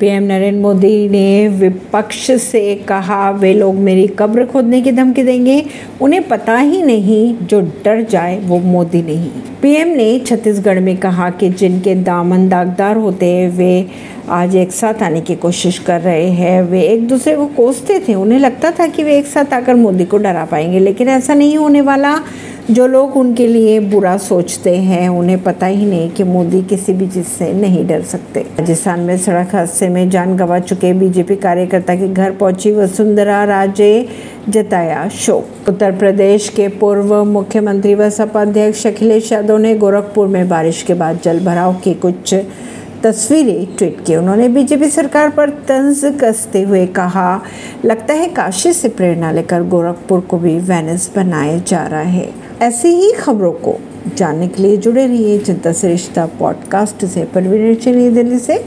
PM Narendra Modi ने विपक्ष से कहा, वे लोग मेरी कब्र खोदने की धमकी देंगे। उन्हें पता ही नहीं, जो डर जाए वो मोदी नहीं पीएम ने छत्तीसगढ़ में कहा कि जिनके दामन दागदार होते वे आज एक साथ आने की कोशिश कर रहे हैं। वे एक दूसरे को कोसते थे। उन्हें लगता था कि वे एक साथ आकर मोदी को डरा पाएँगे, लेकिन ऐसा नहीं होने वाला। जो लोग उनके लिए बुरा सोचते हैं, उन्हें पता ही नहीं कि मोदी किसी भी चीज़ से नहीं डर सकते। राजस्थान में सड़क हादसे में जान गंवा चुके बीजेपी कार्यकर्ता के घर पहुँची वसुंधरा राजे, जताया शोक। उत्तर प्रदेश के पूर्व मुख्यमंत्री व सपा अध्यक्ष अखिलेश यादव ने गोरखपुर में बारिश के बाद जल भराव की कुछ तस्वीरें ट्वीट की। उन्होंने बीजेपी सरकार पर तंज कसते हुए कहा, लगता है काशी से प्रेरणा लेकर गोरखपुर को भी वेनिस बनाया जा रहा है। ऐसी ही खबरों को जानने के लिए जुड़े रहिए से रिश्ता पॉडकास्ट से। परवीन चलिए दिल्ली से।